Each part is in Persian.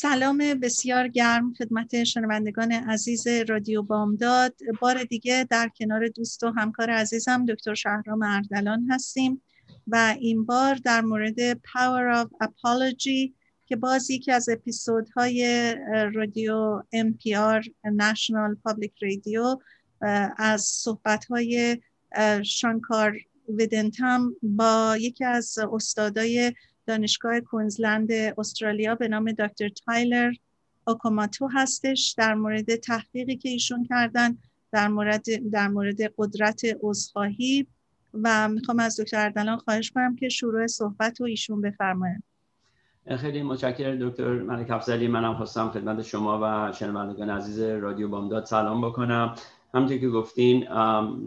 سلام بسیار گرم خدمت شنوندگان عزیز رادیو بامداد. بار دیگه در کنار دوست و همکار عزیزم دکتر شهرام اردلان هستیم و این بار در مورد Power of Apology که باز یکی از اپیزودهای رادیو NPR National Public Radio از صحبتهای شانکار ویدنتم با یکی از استادای دانشگاه کوینزلند استرالیا به نام دکتر تایلر اوکوماتو هستش. در مورد تحقیقی که ایشون کردن در مورد در مورد قدرت عذرخواهی و می‌خوام از دکتر اردلان خواهش کنم که شروع صحبت رو ایشون بفرمایند خیلی متشکرم دکتر ملک افضلی. منم خواستم خدمت شما و شنوندگان عزیز رادیو بامداد سلام بکنم. همونطور که گفتین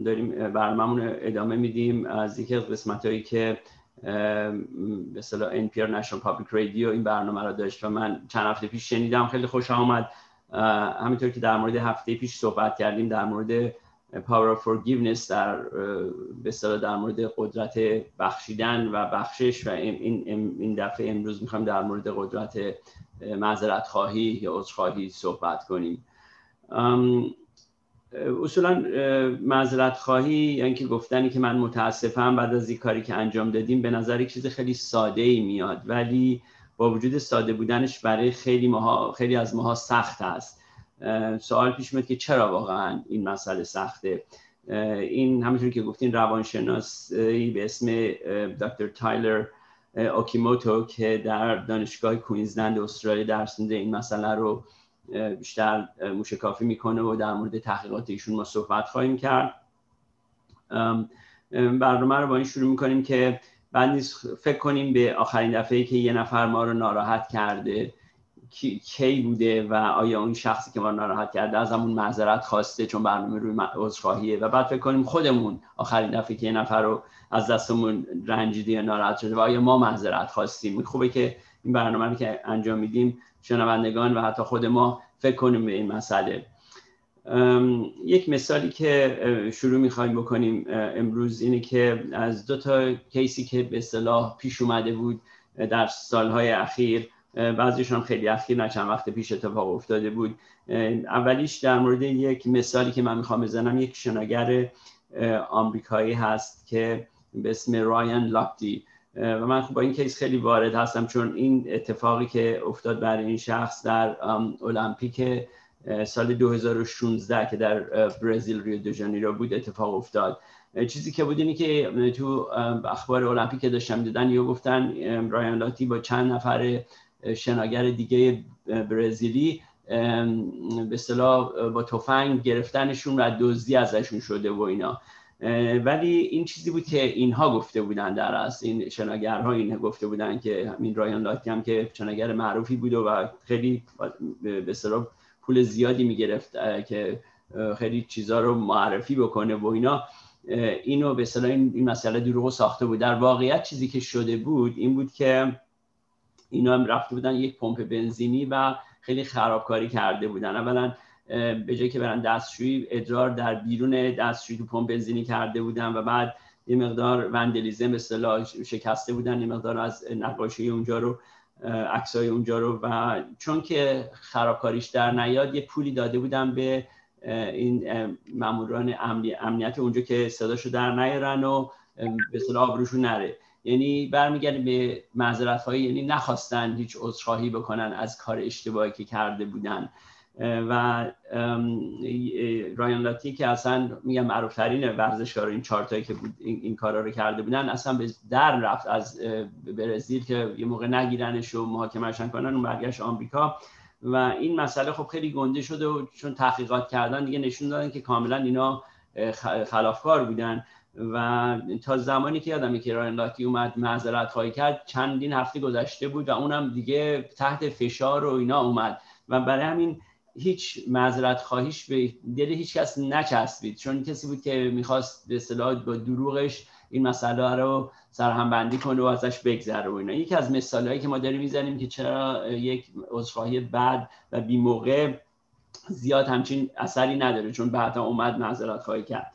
داریم برنامه‌مون ادامه میدیم. از یکی از قسمت که به اصطلاح NPR National Public Radio این برنامه رو داشت و من چند هفته پیش شنیدم خیلی خوش آمد. همینطور که در مورد هفته پیش صحبت کردیم در مورد Power of Forgiveness در به در مورد قدرت بخشیدن و بخشش و این این دفعه امروز می‌خوایم در مورد قدرت معذرت خواهی یا عذرخواهی صحبت کنیم. اصولا معذرت خواهی یعنی که گفتنی که من متاسفم بعد از این کاری که انجام دادیم به نظر یک چیز خیلی ساده ای میاد. ولی با وجود ساده بودنش برای خیلی ماها خیلی از ماها سخت است. سوال پیش میاد که چرا واقعا این مسئله سخته؟ این همونطور که گفتین روانشناسی به اسم دکتر تایلر اوکیموتو که در دانشگاه کوینزلند استرالیا درس میده این مسئله رو بیشتر موشکافی می‌کنه و در مورد تحقیقات ایشون ما صحبت خواهیم کرد. برنامه رو با این شروع می‌کنیم که بعد فکر کنیم به آخرین دفعه که یه نفر ما رو ناراحت کرده کی بوده و آیا اون شخصی که ما ناراحت کرده از همون معذرت خواسته چون برنامه روی عذرخواهیه و بعد فکر کنیم خودمون آخرین دفعه که یه نفر رو از دستمون رنجیده یا ناراحت شده و آیا ما معذرت خواستیم خوبه که این برنامه رو که انجام میدیم شنوندگان و حتی خود ما فکر کنیم به این مسئله. یک مثالی که شروع می‌خوایم بکنیم امروز اینه که از دو تا کیسی که به اصطلاح پیش اومده بود در سالهای اخیر بعضیشون خیلی اخیر نه چند وقت پیش اتفاق افتاده بود. اولیش در مورد یک مثالی که من می‌خوام بزنم یک شناگر آمریکایی هست که به اسم رایان لاکتی و من خب با این کیس خیلی وارد هستم چون این اتفاقی که افتاد برای این شخص در المپیک سال 2016 که در برزیل ریو دو ژانیرو بود اتفاق افتاد. چیزی که بود اینی که تو اخبار المپیک داشتم دیدن یا گفتن رایان لاتی با چند نفر شناگر دیگه برزیلی به اصطلاح با تفنگ گرفتنشون و دزدی ازشون شده و اینا. ولی این چیزی بود که اینها گفته بودن در از این شناگرها این گفته بودن که همین رایان لاتی هم که شناگر معروفی بود و خیلی به پول زیادی می‌گرفت که خیلی چیزها رو معرفی بکنه و اینا. اینو به اصطلاح این مسئله دروغ ساخته بود. در واقعیت چیزی که شده بود این بود که اینا هم رفته بودن یک پمپ بنزینی و خیلی خرابکاری کرده بودن. اولا به جایی که برن دستشویی ادرار در بیرون دستشویی تو پمپ بنزینی کرده بودن و بعد یه مقدار وندلیزم اصطلاح شکسته بودن یه مقدار از نقاشی اونجا رو عکسای اونجا رو و چون که خرابکاریش در نیاد یه پولی داده بودن به این ماموران امنیت اونجا که صداشو در نیارن و به اصطلاح آبروشون نره. یعنی برمیگردیم به معذرت یعنی نخواستن هیچ عذرخواهی بکنن از کار اشتباهی که کرده بودن. و رایان لاتی که اصلا میگم معروف ترین ورزشکار این چارتایی که بود این, کارا رو کرده بودن اصلا به در رفت از برزیل که یه موقع نگیرنش و محاکمهشن کنن اون برگشت آمریکا. و این مسئله خب خیلی گنده شده و چون تحقیقات کردن دیگه نشون دادن که کاملا اینا خلافکار بودن. و تا زمانی که یادمه که راین لاتی اومد معذرت خواهی کرد چندین هفته گذشته بود و اونم دیگه تحت فشار و اینا اومد. و برای همین هیچ معذرت خواهیش به دل هیچ کس نچسبید. چون کسی بود که می‌خواست به اصطلاح با دروغش این مسئله رو سرهم بندی کنه و ازش بگذره و اینا. یکی از مثالهایی که ما داریم می‌زنیم که چرا یک عذرخواهی بد و بی موقع زیاد همچین اثری نداره چون بعدا اومد معذرت خواهی کرد.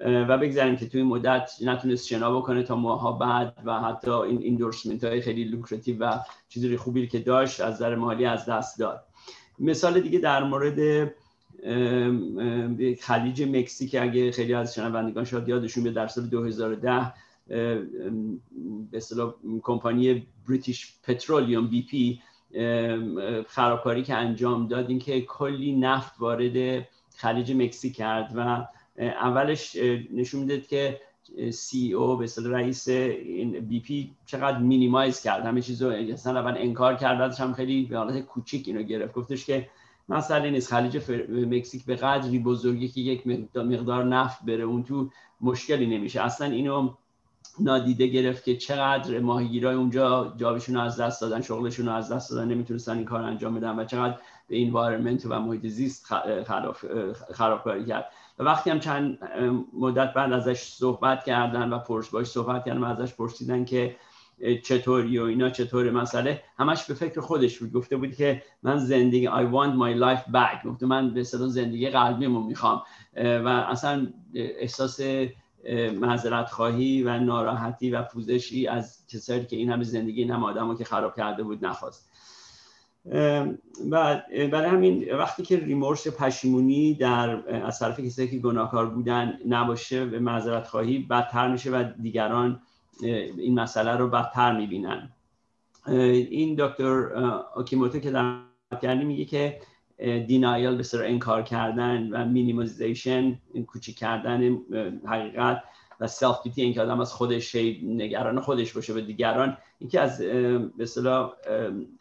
و بگذاریم که توی مدت نتونست شنا بکنه تا ماه‌ها بعد و حتی این endorsement های خیلی lucrative و چیزی خوبی که داشت از در مالی از دست داد. مثال دیگه در مورد خلیج مکزیک اگه خیلی از شنوندگان شاید یادشون به در سال 2010 به اصطلاح کمپانی بریتیش پترولیوم بی پی خرابکاری که انجام داد اینکه کلی نفت وارد خلیج مکزیک کرد و اولش نشون می‌داد که CEO به اصطلاح رئیس این BP چقدر minimize کرد. همه چیزو اصلا اول انکار کرد هم خیلی به حالت کوچیک اینو گرفت. گفتش که مسئله نیست. خلیج مکزیک به قدری بزرگه که یک مقدار نفت بره اون تو مشکلی نمیشه. اصلا اینو نادیده گرفت که چقدر ماهیگیرای اونجا job شون رو از دست دادن شغلشون رو از دست دادن نمی‌تونستن این کار انجام بدن و چقدر به این و محیط زیست خرابکاری کرد. وقتی هم چند مدت بعد ازش صحبت کردن و پرس باش صحبت کردن و ازش پرسیدن که چطوری و اینا چطور مسئله همش به فکر خودش بود. گفته بود که من زندگی I want my life back. گفته من به زندگی قلبیمو می‌خوام. و اصلا احساس معذرت خواهی و ناراحتی و پوزشی از کسایی که این همه زندگی این همه آدم که خراب کرده بود نخواست. و برای همین وقتی که remorse پشیمونی در از طرف کسایی که گناهکار بودن نباشه به معذرت خواهی بدتر میشه و دیگران این مسئله رو بدتر می‌بینن. این دکتر اوکیموتو که در کردی میگه که denial به سر انکار کردن و minimization کوچیک کردن حقیقت. و self-pity اینکه آدم از خودش نگران خودش باشه به دیگران اینکه از به اصطلاح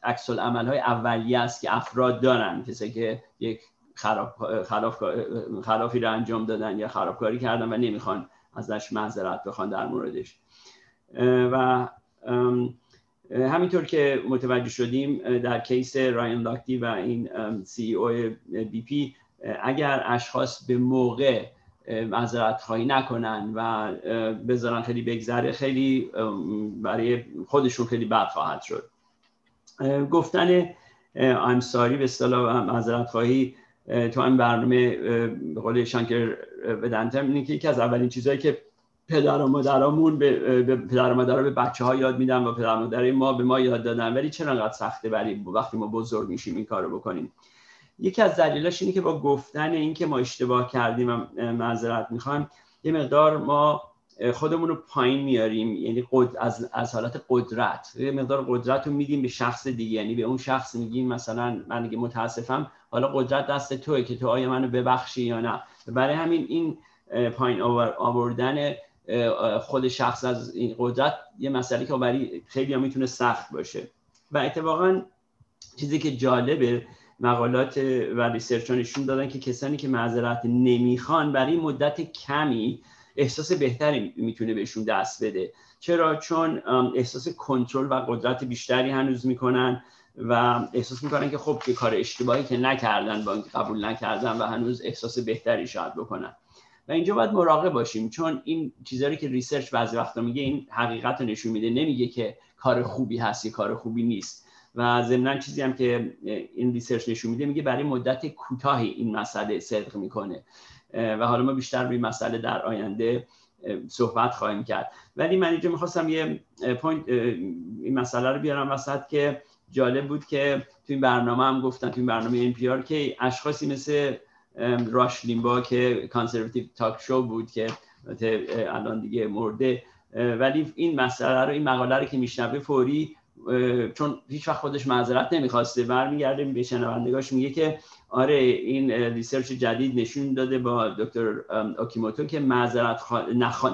عکس های اولیه است که افراد دارن. کسی که یک خراب خلاف خلافی رو انجام دادن یا خرابکاری کردن و نمی‌خوان ازش معذرت بخوان در موردش. و همینطور که متوجه شدیم در کیس راین لاکتی و این سی او بی پی اگر اشخاص به موقع معذرت خواهی نکنن و بذارن خیلی بگذره خیلی برای خودشون خیلی بد خواهد شد. گفتن I'm ساری به اصطلاح معذرت خواهی تو این برنامه به قول شانکر بدنتم اینه که یکی از اولین چیزهایی که پدر و مادرامون به, پدر و مادر به بچه ها یاد میدن و پدر و مادر ما به ما یاد دادن ولی چرا انقدر سخته برای وقتی ما بزرگ میشیم این کارو بکنیم. یکی از دلیلاش اینه که با گفتن اینکه ما اشتباه کردیم و معذرت می‌خوایم یه مقدار ما خودمون رو پایین میاریم یعنی از, از حالت قدرت. یه مقدار قدرت رو میدیم به شخص دیگه یعنی به اون شخص میگیم مثلا من دیگه متاسفم حالا قدرت دست توه که تو آیا منو ببخشی یا نه. برای همین این پایین آوردن خود شخص از این قدرت یه مسئله که برای خیلی می‌تونه سخت باشه. و اتفاقا چیزی که جالبه مقالات و research نشون دادن که کسانی که معذرت نمی‌خوان برای مدت کمی احساس بهتری می‌تونه بهشون دست بده. چرا؟ چون احساس کنترل و قدرت بیشتری هنوز می‌کنن و احساس می‌کنن که خب که کار اشتباهی که نکردن با اینکه قبول نکردن و هنوز احساس بهتری شاید بکنن. و اینجا باید مراقب باشیم چون این چیزهایی که research بعضی وقتا میگه این حقیقت رو نشون میده. نمیگه که کار خوبی هست یا کار خوبی نیست. و ضمنا چیزی هم که این research نشون میده میگه برای مدت کوتاهی این مسئله صدق می‌کنه. و حالا ما بیشتر روی مسئله در آینده صحبت خواهیم کرد. ولی من اینجا می‌خواستم یه point این مسئله رو بیارم وسط که جالب بود که تو این برنامه هم گفتن تو این برنامه NPR که اشخاصی مثل راش لیمبو که conservative talk show بود که الان دیگه مرده ولی این مسئله رو این مقاله رو که میشنوه فوری چون هیچ وقت خودش معذرت نمی‌خواسته. برمیگرده به شنوندگاش. میگه که آره این research جدید نشون داده با دکتر اوکیموتو که معذرت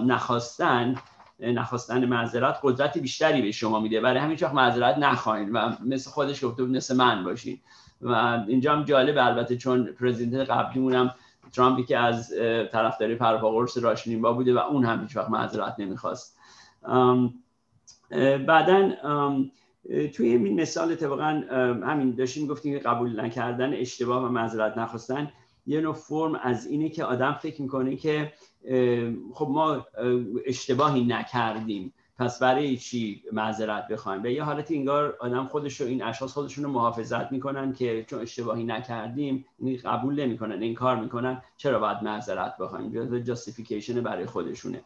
نخواستن نخواستن معذرت قدرت بیشتری به شما میده. برای همین وقت معذرت نخواین و مثل خودش گفته مثل من باشین. و اینجا هم جالب البته چون president قبلیمون هم ترامپی که از طرفداری پرپاقرص راشنینبا بوده و اون هم هیچ وقت معذرت نمی‌خواست. بعدا توی این مثال اتفاقا همین داشتیم گفتیم قبول نکردن اشتباه و معذرت نخواستن. یه نوع فرم از اینه که آدم فکر می‌کنه که خب ما اشتباهی نکردیم پس برای چی معذرت بخوایم؟ و یه حالت انگار آدم خودش رو این اشخاص خودشون رو محافظت می‌کنن که چون اشتباهی نکردیم این قبول نمی‌کنن این کار می‌کنن چرا باید معذرت بخوایم؟ جاستیفیکیشن برای خودشونه.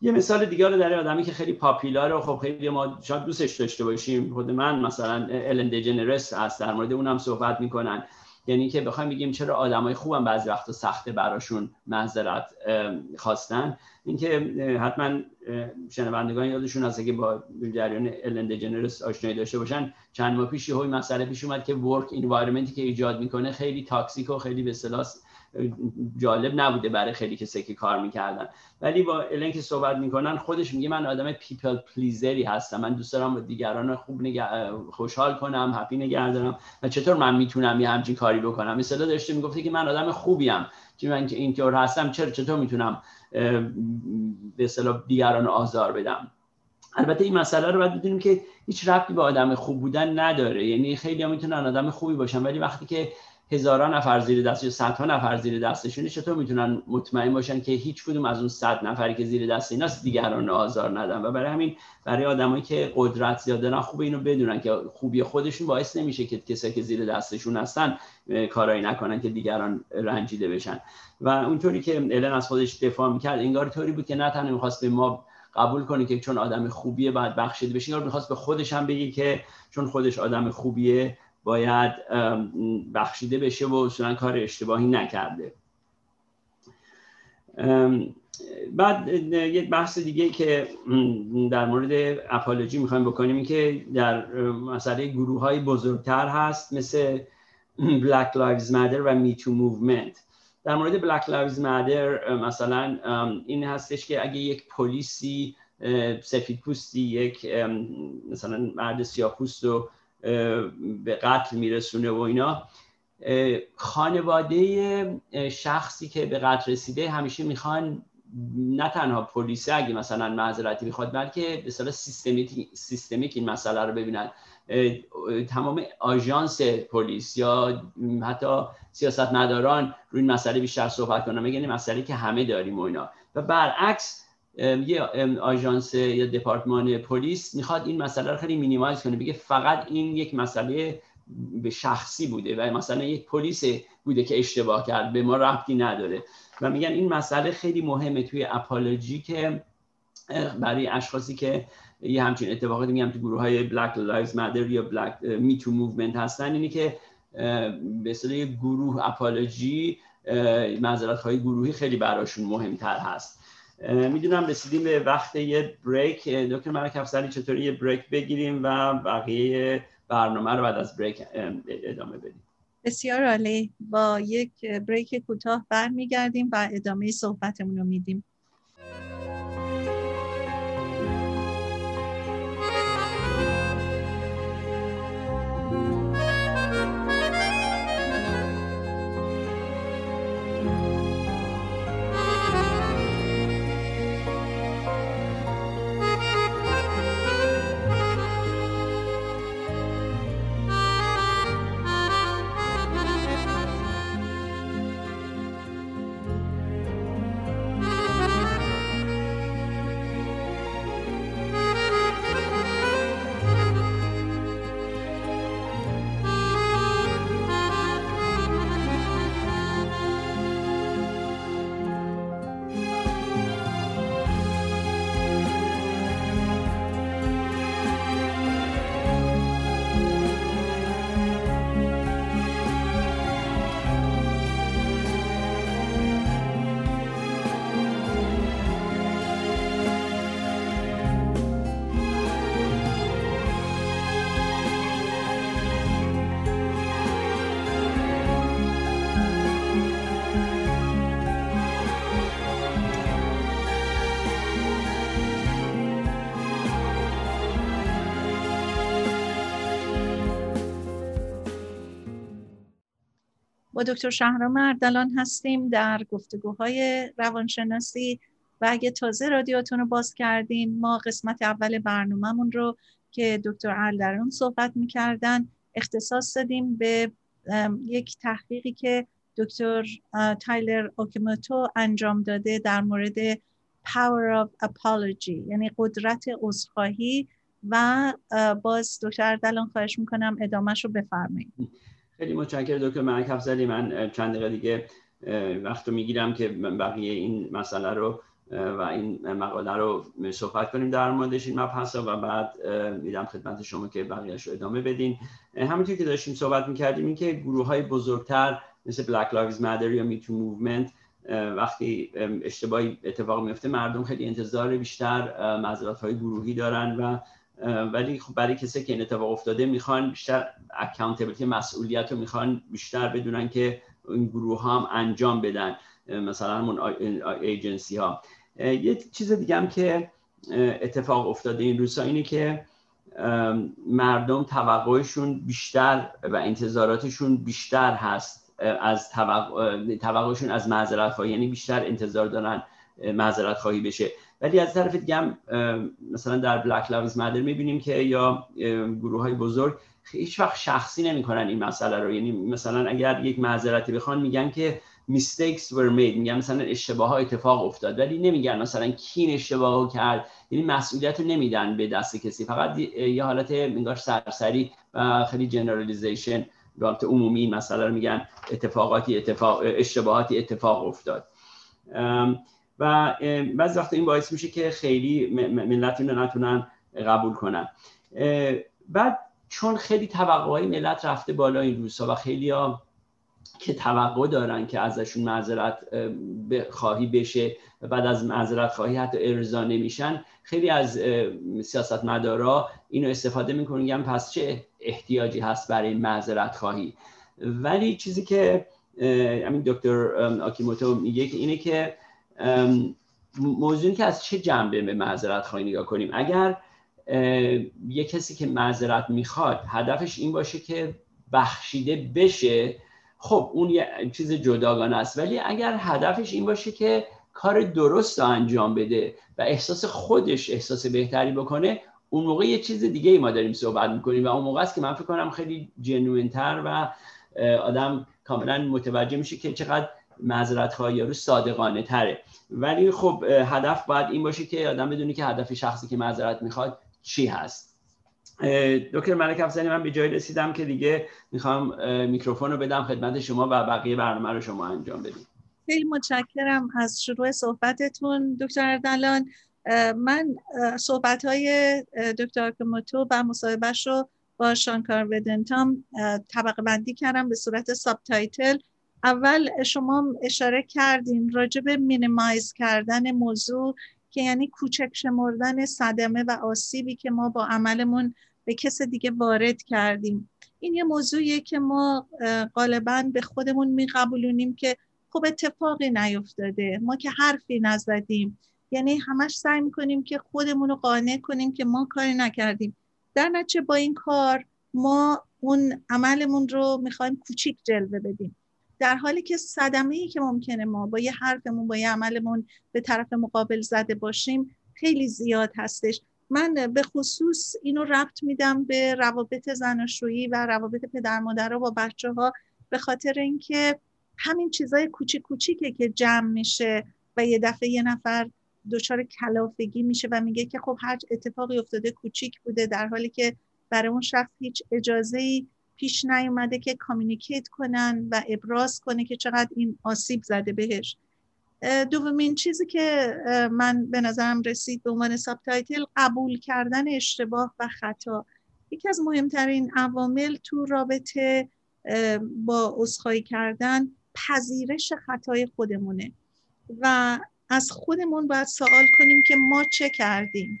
یه مثال دیگر رو داره آدمی که خیلی پاپیلار و خب خیلی ما شاید دوستش داشته باشیم. خود من مثلا الن دیجنرس هست در مورد اونم صحبت می‌کنن. یعنی که بخوایم بگیم چرا آدمای خوبم بعضی وقتا سخته براشون معذرت خواستن. اینکه حتما شنوندگان یادشون هست که با جریان الند جنرس آشنایی داشته باشن چند ماه پیش یه مسئله پیش اومد که ورک انوایرمنتی که ایجاد می‌کنه خیلی تاکسیک و خیلی به جالب نبوده برای خیلی کسی که کار می‌کردن. ولی با الان که صحبت می‌کنن خودش میگه من آدم people pleaser ی هستم. من دوست دارم با دیگران خوب خوشحال کنم happy نگه دارم. و چطور من می‌تونم یه همچین کاری بکنم؟ مثلا داشته می‌گفته که من آدم خوبیم. که من که اینطور هستم چرا چطور می‌تونم به اصطلاح دیگران آزار بدم؟ البته این مسئله رو باید بدونیم که هیچ ربطی به آدم خوب بودن نداره. یعنی خیلی هم می‌تونن آدم خوبی باشن ولی وقتی که هزاران نفر زیر دست یا صدها نفر زیر دستشونه چطور می‌تونن مطمئن باشن که هیچ کدوم از اون صد نفری که زیر دست ایناست دیگران آزار ندن؟ و برای همین برای آدمایی که قدرت زیاد دارن خوب اینو بدونن که خوبی خودشون باعث نمیشه که کسایی که زیر دستشون هستن کارایی نکنن که دیگران رنجیده بشن. و اونطوری که الن از خودش دفاع می‌کرد انگار طوری بود که نه تنها می‌خواست به ما قبول کنه که چون آدم خوبیه بعد بخشیده بشه انگار می‌خواست به خودش هم بگی که چون خودش آدم خوبیه باید بخشیده بشه و اصولا کار اشتباهی نکرده. بعد یک بحث دیگه که در مورد اپولوژی می‌خوایم بکنیم که در مسئله گروه های بزرگتر هست مثل Black Lives Matter و Too Movement. در مورد Black Lives Matter مثلا این هستش که اگه یک پلیسی سفید پوستی یک مثلا مرد سیاه پوست رو به قتل میرسونه و اینا. خانواده شخصی که به قتل رسیده همیشه می‌خوان نه تنها پلیس اگه مثلا معذرتی می‌خواد بلکه به صلاح سیستمیک, سیستمیک این مسئله رو ببینن. تمام آژانس پلیس یا حتی سیاست نداران روی این مسئله بیشتر صحبت کنن. میگن مسئله که همه داریم و اینا. و برعکس یه آژانس یا دپارتمان پلیس می‌خواد این مسئله رو خیلی مینیمایز کنه. بگه فقط این یک مسئله به شخصی بوده و مثلا یک پلیس بوده که اشتباه کرد به ما ربطی نداره. و میگن این مسئله خیلی مهمه توی اپولوژی که برای اشخاصی که یه همچین اتفاقاتی میگم تو گروه های Black Lives Matter یا Black Me Too Movement هستن اینی که به اصطلاح گروه اپولوژی معذرت های گروهی خیلی براشون مهمتر هست. می‌دونم رسیدیم به وقت یه بریک دکتر ملک افسری چطوری یه بریک بگیریم و بقیه برنامه رو بعد از بریک ادامه بدیم؟ بسیار عالی. با یک بریک کوتاه برمیگردیم و ادامه صحبتمون رو میدیم. با دکتر شهرام اردلان هستیم در گفتگوهای روانشناسی و اگه تازه رادیوتون رو باز کردین ما قسمت اول برنامهمون رو که دکتر اردلان صحبت می‌کردن اختصاص دادیم به یک تحقیقی که دکتر تایلر اوکیموتو انجام داده در مورد power of apology یعنی قدرت عذرخواهی و باز دکتر اردلان خواهش می‌کنم ادامهش رو بفرمایید. خیلی متشکرم دکتر ملک افزلی من چند دقیقه دیگه وقت رو می‌گیرم که بقیه این مسئله رو و این مقاله رو صحبت کنیم در موردش این مبحث و بعد میدم خدمت شما که بقیهش رو ادامه بدین. همونطور که داشتیم صحبت می‌کردیم این که گروه های بزرگتر مثل Black Lives Matter یا MeToo movement وقتی اشتباهی اتفاق میفته مردم خیلی انتظار بیشتر معذرت های گروهی دارن و ولی خب برای کسی که این اتفاق افتاده می‌خوان بیشتر اکانتبلیتی مسئولیت رو می‌خوان بیشتر بدونن که این گروه هم انجام بدن مثلا همون ایجنسی ها. یه چیز دیگه هم که اتفاق افتاده این روزها اینه که مردم توقعشون بیشتر و انتظاراتشون بیشتر هست از توقعشون از معذرت خواهی یعنی بیشتر انتظار دارن معذرت خواهی بشه. ولی از طرف دیگه هم مثلا در بلک لاوز مدر می‌بینیم که یا گروه های بزرگ هیچ وقت شخصی نمی‌کنن این مسئله رو. یعنی مثلا اگر یک معذرتی بخوان میگن که mistakes were made میگن مثلا اشتباه ها اتفاق افتاد ولی نمیگن مثلا کی اشتباه کرد. یعنی مسئولیت رو نمیدن به دست کسی. فقط یه حالت انگار سرسری و خیلی جنرالیزیشن به عمومی مسئله رو میگن اتفاقاتی اتفاق اشتباهاتی اتفاق افتاد. و بعضی وقت این باعث میشه که خیلی ملت اینو نتونن قبول کنن. بعد چون خیلی توقعهای ملت رفته بالا این روزها و خیلی ها که توقع دارن که ازشون معذرت خواهی بشه و بعد از معذرت خواهی حتی ارضا نمیشن خیلی از سیاست مدارا اینو استفاده می‌کنن پس چه احتیاجی هست برای معذرت خواهی؟ ولی چیزی که همین دکتر آکیموتو میگه که اینه که موضوعی که از چه جنبه به معذرت خواهی نگاه کنیم؟ اگر یه کسی که معذرت می‌خواد هدفش این باشه که بخشیده بشه خب اون یه چیز جداگانه است. ولی اگر هدفش این باشه که کار درست انجام بده و احساس خودش احساس بهتری بکنه اون موقع یه چیز دیگه ای ما داریم صحبت می‌کنیم و اون موقع است که من فکر کنم خیلی جنوینتر و آدم کاملا متوجه میشه که چقدر معذرت خواهی رو صادقانه تره. ولی خب هدف باید این باشه که آدم بدونی که هدف شخصی که معذرت می‌خواد چی هست. دکتر ملک افزانی من به جای رسیدم که دیگه می‌خوام میکروفون رو بدم خدمت شما و بقیه برنامه رو شما انجام بدید خیلی متشکرم از شروع صحبتتون. دکتر دلان من صحبت های دکتر کموتو و مصاحبهش رو با شانکار ودنتام طبقه بندی کردم به صورت subtitle اول شما اشاره کردین راجع به minimize کردن موضوع که یعنی کوچک شمردن صدمه و آسیبی که ما با عملمون به کس دیگه وارد کردیم. این یه موضوعیه که ما غالبا به خودمون میقبولونیم که خب اتفاقی نیفتاده. ما که حرفی نزدیم. یعنی همش سعی می‌کنیم که خودمون رو قانع کنیم که ما کاری نکردیم. در نتیجه با این کار ما اون عملمون رو می‌خوایم کوچیک جلوه بدیم. در حالی که صدمه ای که ممکنه ما با یه حرفمون با یه عملمون به طرف مقابل زده باشیم خیلی زیاد هستش. من به خصوص اینو ربط میدم به روابط زناشویی و روابط پدر مادر با بچه ها به خاطر اینکه همین چیزای کوچیک کوچیکه که جمع میشه و یه دفعه یه نفر دچار کلافگی میشه و میگه که خب هر اتفاقی افتاده کوچیک بوده در حالی که برای اون شخص هیچ اجازه ای پیش نیومده که communicate کنن و ابراز کنه که چقدر این آسیب زده بهش. دومین چیزی که من به نظرم رسید به عنوان subtitle قبول کردن اشتباه و خطا. یکی از مهمترین عوامل تو رابطه با عذرخواهی کردن پذیرش خطای خودمونه. و از خودمون باید سوال کنیم که ما چه کردیم؟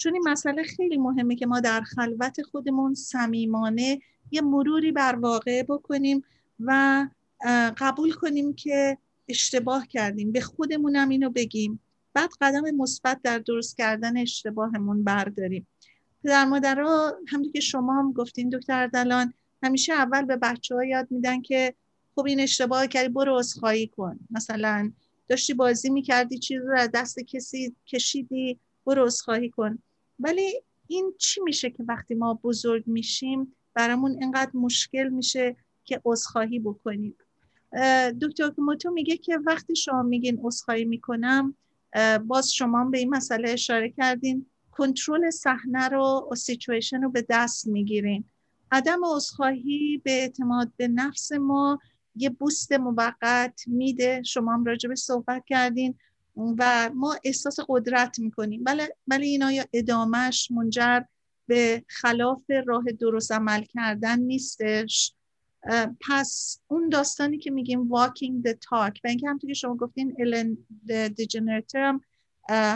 چون این مسئله خیلی مهمه که ما در خلوت خودمون صمیمانه یه مروری بر واقع بکنیم و قبول کنیم که اشتباه کردیم. به خودمونم اینو بگیم. بعد قدم مثبت در درست کردن اشتباهمون برداریم. پدر مادرها همونطور که شما هم گفتین دکتر دلان همیشه اول به بچه ها یاد میدن که خب این اشتباه کردی برو عذرخواهی کن. مثلا داشتی بازی می‌کردی چیزی رو از دست کسی کشیدی برو عذرخواهی کن. ولی این چی میشه که وقتی ما بزرگ میشیم برامون اینقدر مشکل میشه که عذرخواهی بکنیم؟ دکتر کوموتو میگه که وقتی شما میگین عذرخواهی می‌کنم باز شما به این مسئله اشاره کردین کنترل صحنه رو و سیچویشن رو به دست می‌گیرین. عدم عذرخواهی به اعتماد به نفس ما یه بوست موقت میده. شما هم راجع به صحبت کردین. و ما احساس قدرت می‌کنیم. ولی ولی اینا یا ادامهش منجر به خلاف راه درست عمل کردن نیستش. پس اون داستانی که میگیم walking the talk و اینکه همونطور که شما گفتین الن هم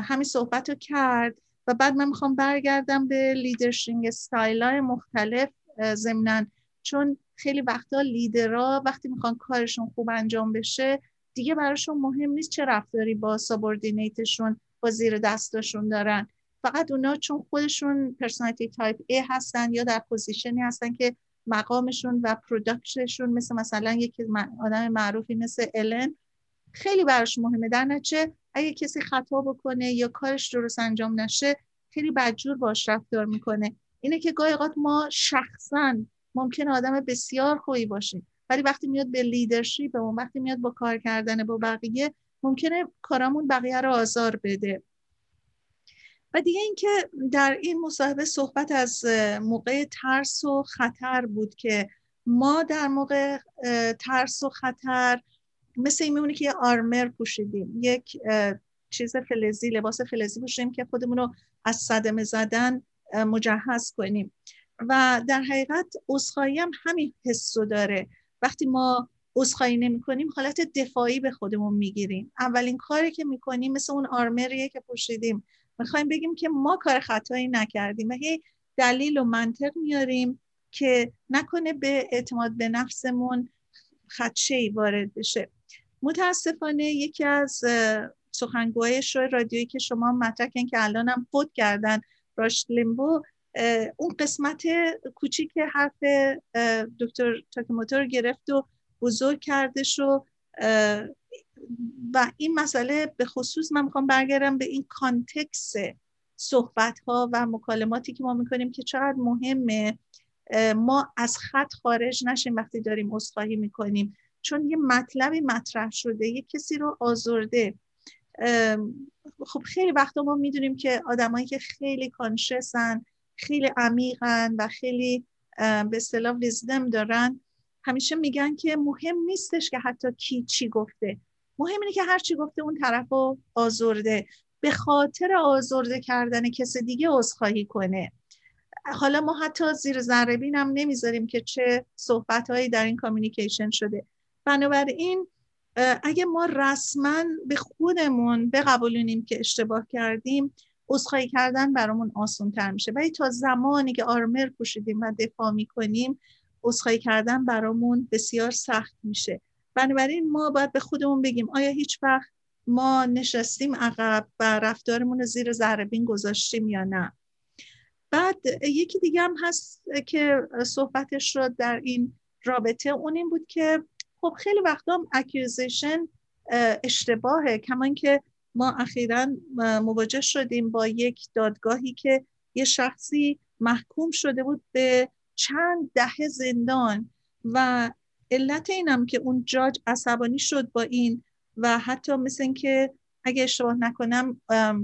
همین صحبت رو کرد و بعد من می‌خوام برگردم به leadership style های مختلف ضمنا چون خیلی وقتا لیدرها وقتی می‌خوان کارشون خوب انجام بشه دیگه براشون مهم نیست چه رفتاری با subordinate شون با زیر دستاشون دارن. فقط اونا چون خودشون personality type A هستن یا در position ی هستن که مقامشون و production شون مثل مثلا یکی آدم معروفی مثل الن خیلی براش مهمه. در نچه اگه کسی خطا بکنه یا کارش درست انجام نشه خیلی بدجور باش رفتار می‌کنه. اینه که گاهی ما شخصا ممکن آدم بسیار خوبی باشیم. ولی وقتی میاد به لیدرشپ اون وقتی میاد با کار کردن با بقیه ممکنه کارامون بقیه رو آزار بده. و دیگه اینکه در این مصاحبه صحبت از موقع ترس و خطر بود که ما در موقع ترس و خطر مثل این میمونه که یه آرمر پوشیدیم. یک چیز فلزی لباس فلزی پوشیدیم که خودمون رو از صدمه زدن مجهز کنیم. و در حقیقت اصخایی هم همین حسو داره. وقتی ما عذرخواهی نمی کنیم حالت دفاعی به خودمون می‌گیریم. اولین کاری که می‌کنیم مثل اون آرمریه که پوشیدیم. می‌خوایم بگیم که ما کار خطایی نکردیم و هی دلیل و منطق میاریم که نکنه به اعتماد به نفسمون خدشه ای وارد بشه. متاسفانه یکی از سخنگوهای شو رادیویی که شما مطرح که الانم فوت کردن راش لیمبو اون قسمت کوچیک حرف دکتر تاکموتو رو گرفت و بزرگ کردش و و این مسئله به خصوص من می‌خوام برگردم به این کانتکس صحبت ها و مکالماتی که ما می‌کنیم که چقدر مهمه. ما از خط خارج نشیم وقتی داریم عذرخواهی می‌کنیم. چون یه مطلبی مطرح شده یه کسی رو آزرده. خب خیلی وقتا ما می‌دونیم که آدمایی که خیلی کانشسن خیلی عمیقن و خیلی به اصطلاح ویزدم دارن. همیشه میگن که مهم نیستش که حتی کی چی گفته. مهم اینه که هر چی گفته اون طرف رو آزرده. به خاطر آزرده کردن کس دیگه عذرخواهی کنه. حالا ما حتی زیر ذره هم نمی‌ذاریم که چه صحبت هایی در این کامیونیکیشن شده. بنابراین اگه ما رسما به خودمون بقبولونیم که اشتباه کردیم عذرخواهی کردن برامون آسان تر میشه. ولی تا زمانی که آرمر پوشیدیم و دفاع می‌کنیم عذرخواهی کردن برامون بسیار سخت میشه. بنابراین ما باید به خودمون بگیم آیا هیچ وقت ما نشستیم عقب و رفتارمون رو زیر ذره‌بین گذاشتیم یا نه. بعد یکی دیگه هم هست که صحبتش رو در این رابطه اون این بود که خب خیلی وقتا accusation اشتباهه. کما اینکه ما اخیرا مواجه شدیم با یک دادگاهی که یه شخصی محکوم شده بود به چند دهه زندان و علت اینم که اون جاج عصبانی شد با این و حتی مثل که اگه اشتباه نکنم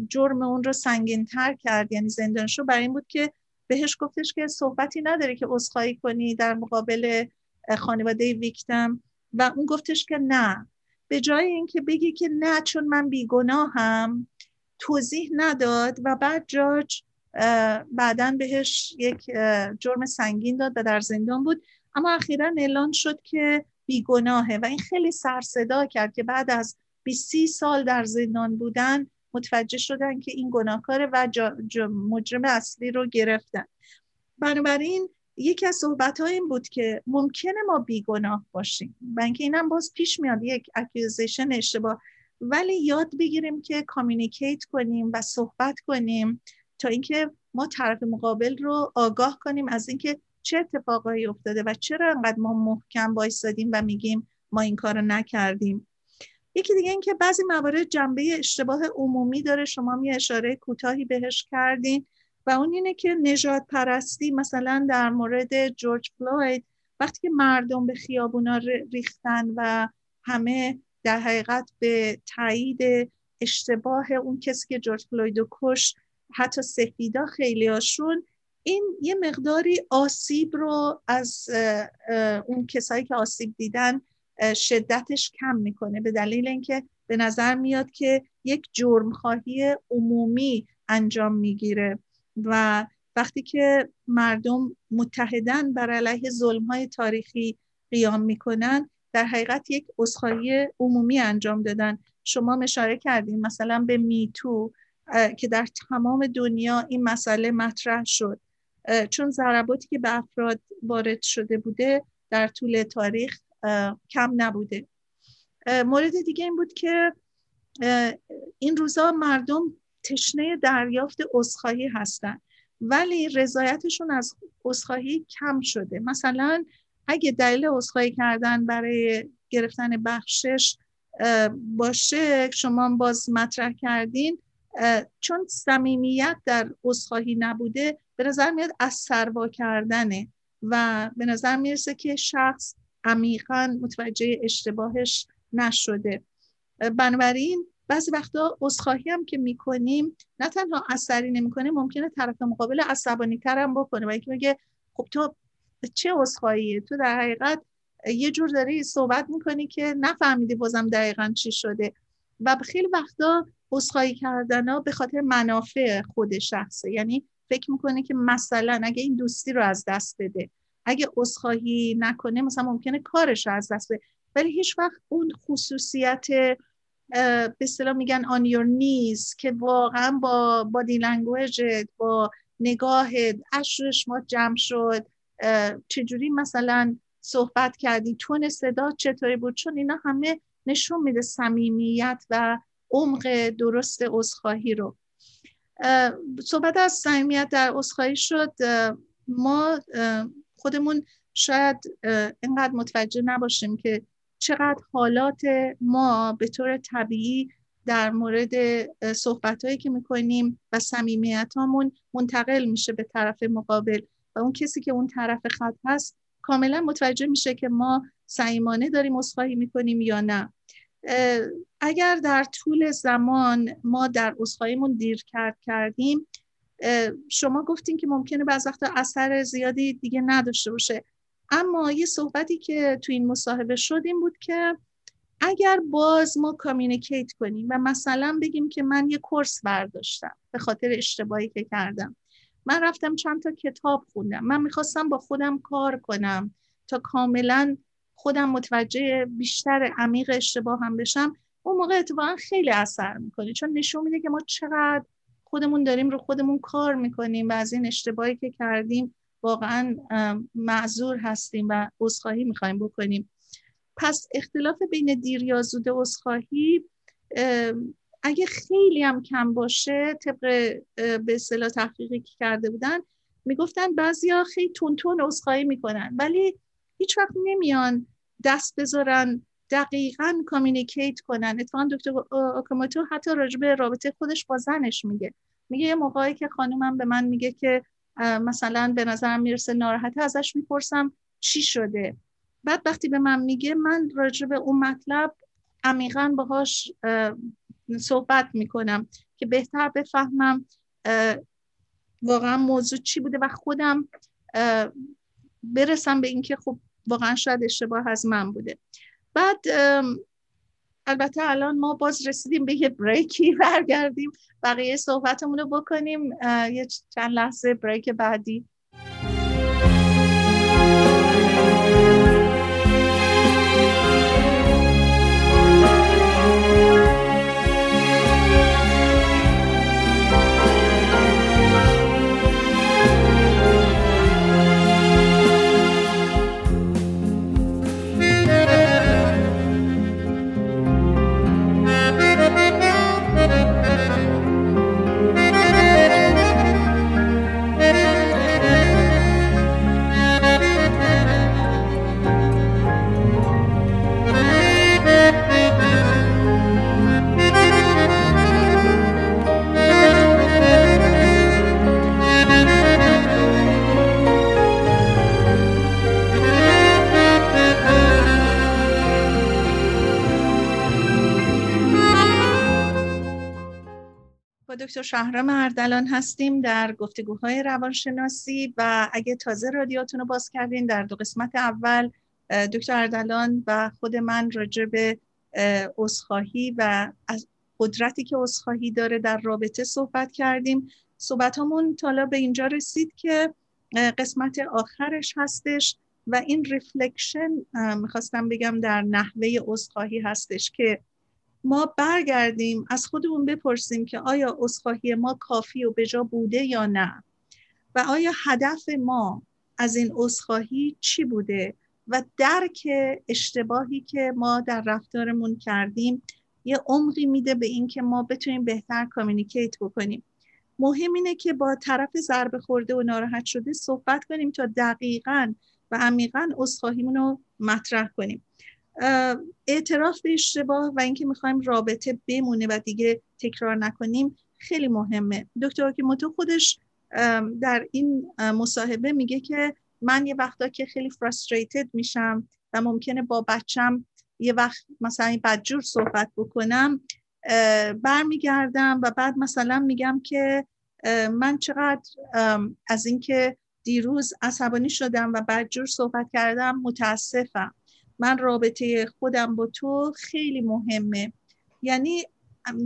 جرم اون رو سنگین تر کرد یعنی زندانشو. برای این بود که بهش گفتش که صحبتی نداره که عذرخواهی کنی در مقابل خانواده ویکتم. و اون گفتش که نه. به جای اینکه بگی که نه چون من بیگناهم توضیح نداد و بعد جاج بعدا بهش یک جرم سنگین داد و در زندان بود. اما اخیرا اعلان شد که بیگناهه و این خیلی سرصدا کرد که بعد از 20 سال در زندان بودن متوجه شدن که این گناهکاره و مجرم اصلی رو گرفتن. بنابراین یکی از صحبت ها این بود که ممکنه ما بیگناه باشیم. و اینکه اینم باز پیش میاد یک accusation اشتباه. ولی یاد بگیریم که communicate کنیم و صحبت کنیم تا اینکه ما طرف مقابل رو آگاه کنیم از اینکه چه اتفاقایی افتاده و چرا انقدر ما محکم وایسادیم و میگیم ما این کار رو نکردیم. یکی دیگه اینکه بعضی موارد جنبه اشتباه عمومی داره. شما می اشاره کوتاهی بهش کردین. و اون اینه که نژاد پرستی مثلا در مورد جورج فلوید وقتی که مردم به خیابونا ریختن و همه در حقیقت به تایید اشتباه اون کسی که جورج فلوید رو کش حتی سفیدا خیلی هاشون این یه مقداری آسیب رو از اون کسایی که آسیب دیدن شدتش کم می‌کنه. به دلیل اینکه به نظر میاد که یک جرمخواهی عمومی انجام می‌گیره. و وقتی که مردم متحدن بر علیه ظلم های تاریخی قیام می‌کنن در حقیقت یک عذرخواهی عمومی انجام دادن. شما مشاره کردین مثلا به میتو که در تمام دنیا این مسئله مطرح شد. چون ضرباتی که به افراد وارد شده بوده در طول تاریخ کم نبوده. مورد دیگه این بود که این روزا مردم تشنه دریافت عذرخواهی هستن. ولی رضایتشون از عذرخواهی کم شده. مثلا اگه دلیل عذرخواهی کردن برای گرفتن بخشش باشه شما باز مطرح کردین. چون صمیمیت در عذرخواهی نبوده به نظر میاد از سروا کردنه و به نظر می‌رسه که شخص عمیقا متوجه اشتباهش نشده. بنابراین بعضی وقتا عذرخواهی هم که می‌کنیم نه تنها اثری نمی‌کنه ممکنه طرف مقابل عصبانی ترم بکنه و اینکه میگه خب تو چه عذرخواهیه تو در حقیقت یه جور داری صحبت می‌کنی که نفهمیدی بازم دقیقا چی شده. و خیلی وقتا عذرخواهی کردن ها به خاطر منافع خود شخصه. یعنی فکر می‌کنه که مثلا اگه این دوستی رو از دست بده اگه عذرخواهی نکنه مثلا ممکنه کارش رو از دست بده. ولی هیچ وقت اون خصوصیت به اصطلاح میگن on your knees که واقعا با بادی لنگویجت با نگاهت اشرش ما جمع شد. چجوری مثلا صحبت کردی؟ تون صدا چطوری بود؟ چون اینا همه نشون میده صمیمیت و عمق درست عذرخواهی رو. صحبت از صمیمیت در عذرخواهی شد. ما خودمون شاید اینقدر متوجه نباشیم که چقدر حالات ما به طور طبیعی در مورد صحبت هایی که می‌کنیم و صمیمیت منتقل میشه به طرف مقابل و اون کسی که اون طرف خط هست کاملا متوجه میشه که ما سعیمانه داریم اصخاهی می‌کنیم یا نه. اگر در طول زمان ما در اصخاییمون دیر کرد کردیم شما گفتین که ممکنه بعض وقتا اثر زیادی دیگه نداشته باشه. اما یه صحبتی که تو این مصاحبه شد این بود که اگر باز ما کامیونیکیت کنیم و مثلا بگیم که من یه کورس برداشتم به خاطر اشتباهی که کردم من رفتم چند تا کتاب خوندم من می‌خواستم با خودم کار کنم تا کاملا خودم متوجه بیشتر عمیق اشتباه هم بشم اون موقع اتفاقا خیلی اثر می‌کنه چون نشون میده که ما چقدر خودمون داریم رو خودمون کار می‌کنیم و از این اشتباهی که کردیم واقعا معذور هستیم و عذرخواهی می‌خوایم بکنیم. پس اختلاف بین دیر یا زود عذرخواهی اگه خیلی هم کم باشه طبق به اصطلاح تحقیقی که کرده بودن می‌گفتن بعضیا خیلی تون تون عذرخواهی می‌کنن ولی هیچ وقت نمیان دست بذارن دقیقا کامیونیکیت کنن. اتفاقا دکتر اوکاموتو حتی راجبه رابطه خودش با زنش میگه. میگه یه موقعی که خانومم به من میگه که مثلا به نظرم می‌رسه ناراحته ازش می‌پرسم چی شده. بعد وقتی به من میگه من راجع به اون مطلب عمیقا باهاش صحبت می‌کنم که بهتر بفهمم واقعا موضوع چی بوده و خودم برسم به اینکه خب واقعا شاید اشتباه از من بوده. بعد البته الان ما باز رسیدیم به یه بریکی برگردیم. بقیه صحبتمون رو بکنیم یه چند لحظه بریک بعدی. دکتر شهرام اردلان هستیم در گفتگوهای روانشناسی و اگه تازه رادیاتون رو باز کردین در دو قسمت اول دکتر اردلان و خود من راجع به عذرخواهی و از قدرتی که عذرخواهی داره در رابطه صحبت کردیم. صحبت همون تا حالا به اینجا رسید که قسمت آخرش هستش و این reflection می‌خواستم بگم در نحوه عذرخواهی هستش که ما برگردیم از خودمون بپرسیم که آیا عذرخواهی ما کافی و بجا بوده یا نه؟ و آیا هدف ما از این عذرخواهی چی بوده و درک اشتباهی که ما در رفتارمون کردیم یه عمقی میده به اینکه ما بتونیم بهتر کامیونیکیت بکنیم. مهم اینه که با طرف ضربه خورده و ناراحت شده صحبت کنیم تا دقیقا و عمیقا عذرخواهیمون رو مطرح کنیم. اعتراف به اشتباه و اینکه می‌خوایم رابطه بمونه و دیگه تکرار نکنیم خیلی مهمه. دکتر موتو خودش در این مصاحبه میگه که من یه وقتا که خیلی فرستریتد میشم و ممکنه با بچم یه وقت مثلا بدجور صحبت بکنم برمیگردم و بعد مثلا میگم که من چقدر از اینکه دیروز عصبانی شدم و بدجور صحبت کردم متاسفم. من رابطه خودم با تو خیلی مهمه. یعنی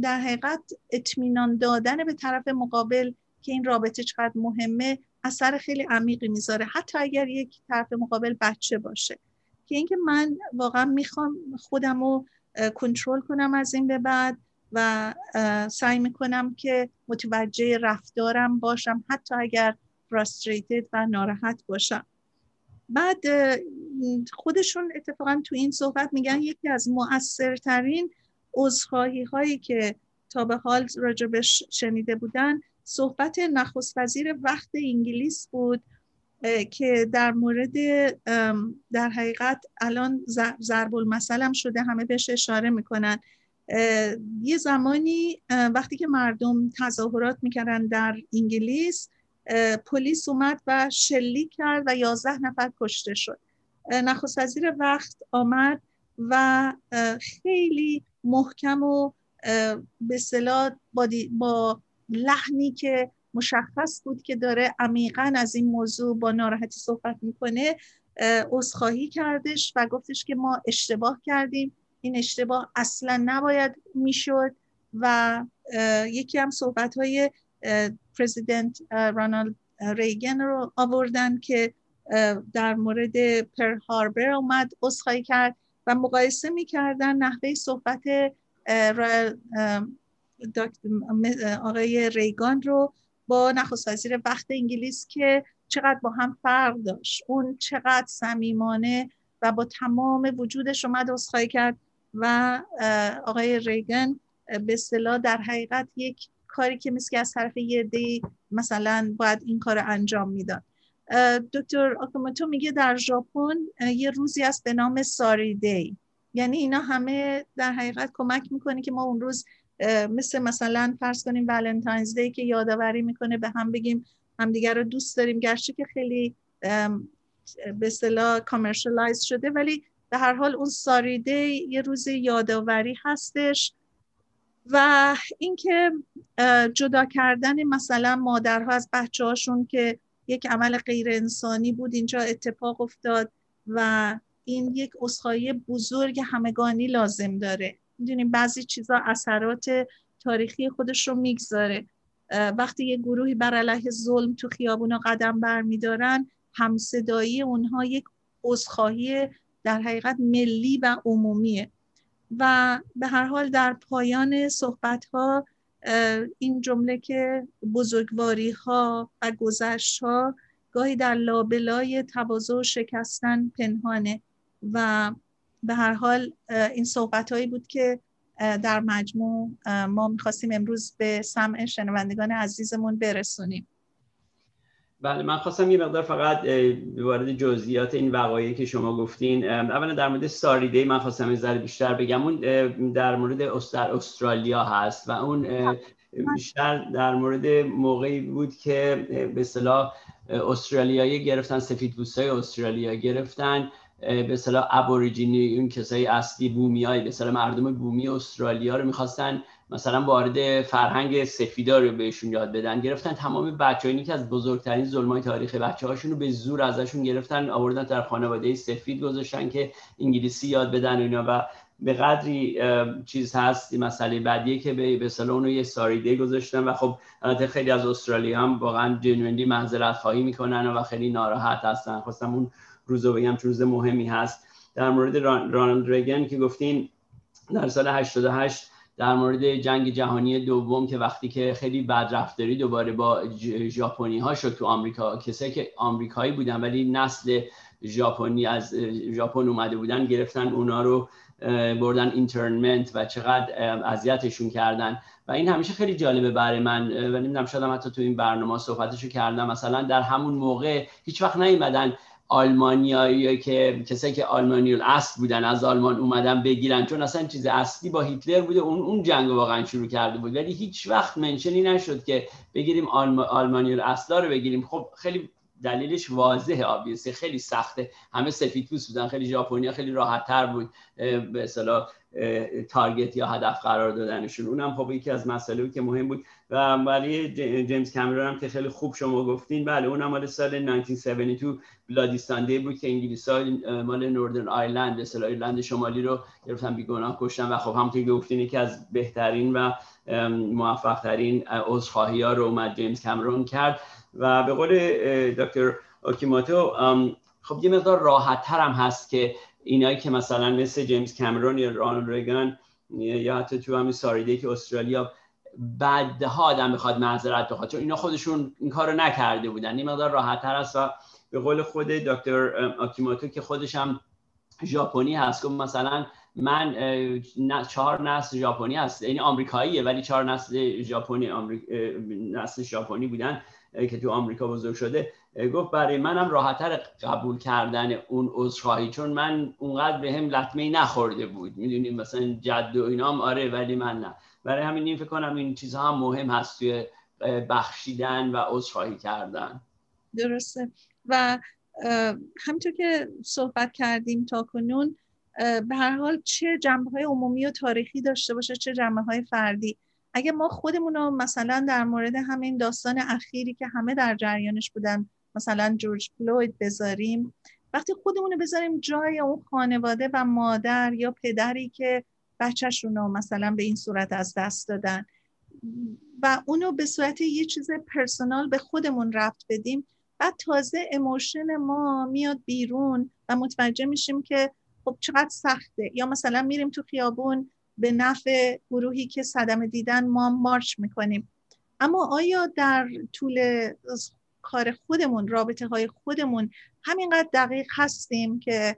در حقیقت اطمینان دادن به طرف مقابل که این رابطه چقدر مهمه اثر خیلی عمیقی می‌ذاره. حتی اگر یک طرف مقابل بچه باشه. که اینکه من واقعا می‌خوام خودم رو کنترل کنم از این به بعد و سعی می‌کنم که متوجه رفتارم باشم حتی اگر فرستریتد و ناراحت باشم. بعد خودشون اتفاقا تو این صحبت میگن یکی از مؤثرترین عذرخواهی هایی که تا به حال راجبش شنیده بودن صحبت نخست وزیر وقت انگلیس بود که در مورد در حقیقت الان ضرب المثلم شده همه بهش اشاره می‌کنن. یه زمانی وقتی که مردم تظاهرات می‌کردن در انگلیس پلیس اومد و شلیک کرد و یازده نفر کشته شد. نخست وزیر وقت آمد و خیلی محکم و به صلاح با, با لحنی که مشخص بود که داره عمیقا از این موضوع با ناراحتی صحبت می‌کنه عذرخواهی کردش و گفتش که ما اشتباه کردیم. این اشتباه اصلا نباید می‌شد و یکی هم صحبت های پرزیدنت رانالد ریگن رو آوردن که در مورد پر هاربر اومد عذرخواهی کرد و مقایسه می‌کردن نحوه صحبت آقای ریگان رو با نخست وزیر وقت انگلیس که چقدر با هم فرق داشت. اون چقدر صمیمانه و با تمام وجودش اومد عذرخواهی کرد و آقای ریگن به اصطلاح در حقیقت یک کاری که مثل از طرف یه دی مثلا باید این کار انجام می‌داد. دکتر آکاموتو میگه در ژاپن یه روزی است به نام ساری دی. یعنی اینا همه در حقیقت کمک می‌کنه که ما اون روز مثل مثلا فرض کنیم ولنتاینز دی که یادآوری می‌کنه به هم بگیم همدیگر رو دوست داریم گرچه که خیلی به اصطلاح کامرشالایز شده ولی به هر حال اون ساری دی یه روز یادآوری هستش. و اینکه جدا کردن مثلا مادرها از بچه هاشون که یک عمل غیر انسانی بود اینجا اتفاق افتاد و این یک اصخایی بزرگ همگانی لازم داره. می‌دونیم بعضی چیزا اثرات تاریخی خودش رو می‌گذاره. وقتی یه گروهی بر علیه ظلم تو خیابونا قدم برمیدارن همصدایی اونها یک عذرخواهی در حقیقت ملی و عمومیه. و به هر حال در پایان صحبت ها این جمله که بزرگواری ها و گذشت ها گاهی در لابلای تواضع و شکستن پنهانه و به هر حال این صحبت هایی بود که در مجموع ما می‌خواستیم امروز به سمع شنوندگان عزیزمون برسونیم. بله من خواستم یه مقدار فقط وارد جزئیات این وقایعی که شما گفتین اولا در مورد ساریده من خواستم یه ذره بیشتر بگم. اون در مورد در استرالیا هست و اون بیشتر در مورد موقعی بود که به اصطلاح استرالیایی گرفتن سفید استرالیا گرفتن به اصطلاح ابوریجینی اون کسای اصلی بومیای به اصطلاح مردم بومی استرالیا رو می‌خواستن مثلا وارد فرهنگ سفیدا رو بهشون یاد بدن گرفتن تمام بچه‌ای که از بزرگترین ظلمای تاریخ بچه هاشون رو به زور ازشون گرفتن آوردن در خانواده سفید گذاشتن که انگلیسی یاد بدن اینا. و به قدری چیز هست مسئله بعدیه که به به اونو یه ساریده گذاشتن. و خب البته خیلی از استرالیا هم واقعا جنوینلی معذرت خواهی می‌کنن و خیلی ناراحت هستن. خواستم اون روزو بگم چون روز مهمی هست. در مورد رانالد ریگن که گفتین در سال 88 در مورد جنگ جهانی دوم که وقتی که خیلی بد رفتاری دوباره با ژاپنی ها شد تو آمریکا کسایی که آمریکایی بودن ولی نسل ژاپنی از ژاپن اومده بودن گرفتن اونا رو بردن اینترنمنت و چقدر اذیتشون کردن. و این همیشه خیلی جالبه برای من و نمی‌دونم شاید حتی تو این برنامه صحبتشو کردم. مثلا در همون موقع هیچ وقت نیومدن آلمانیایی که کسایی که آلمانی اصل بودن از آلمان اومدن بگیرن چون اصلا چیز اصلی با هیتلر بوده اون اون جنگ واقعا شروع کرده بود. ولی هیچ وقت منشنی نشد که بگیریم آلمانی اصلا رو بگیریم. خب خیلی دلیلش واضحه آبیسی خیلی سخته. همه سفید پوست بودن خیلی ژاپنیا خیلی راحت تر بود به اصطلاح تارگت یا هدف قرار دادنشون. اونم خب یکی از مسائلی که مهم بود. و ولی جیمز کامرون هم که خیلی خوب شما گفتین بله اونم مال سال 1972 بلادیستان بود که انگلیس ها مال نوردن آیلند اصطلاح ایرلند شمالی رو گرفتن بیگناه کشتن و خب همونطور گفتین یکی از بهترین و موفق ترین عذرخواهی ها رو اومد جیمز کامرون کرد. و به قول دکتر اوکیماتو خب یه مقدار راحت تر هم هست که اینایی که مثلا مثل جیمز کامرون یا رانالد ریگان یا حتی تو همین ساریده که استرالیا بعدها آدم بخواد معذرت بخواد چون اینا خودشون این کارو نکرده بودن. این مقدار راحت تر است و به قول خود دکتر آکیماتو که خودش هم ژاپنی هست که مثلا من چهار نسل ژاپنی هست. یعنی آمریکاییه ولی چهار نسل ژاپنی نسل ژاپنی بودن. که تو آمریکا بزرگ شده گفت برای منم راحتتر قبول کردن اون عذرخواهی چون من اونقدر به هم لطمه نخورده بود. می‌دونیم مثلا جد و اینام آره ولی من نه. برای همین این فکر کنم این چیزها هم مهم هست توی بخشیدن و عذرخواهی کردن. درسته. و همینطور که صحبت کردیم تا کنون به هر حال چه جنبه های عمومی و تاریخی داشته باشه چه جنبه های فردی. اگه ما خودمون رو مثلا در مورد همین داستان اخیری که همه در جریانش بودن مثلا جورج فلوید بذاریم وقتی خودمون رو بذاریم جای اون خانواده و مادر یا پدری که بچهشون رو مثلا به این صورت از دست دادن و اونو به صورت یه چیز پرسونال به خودمون رفت بدیم بعد تازه اموشن ما میاد بیرون و متوجه میشیم که خب چقدر سخته. یا مثلا میریم تو خیابون به نفع گروهی که صدمه دیدن ما مارچ می‌کنیم. اما آیا در طول کار خودمون رابطه های خودمون همینقدر دقیق هستیم که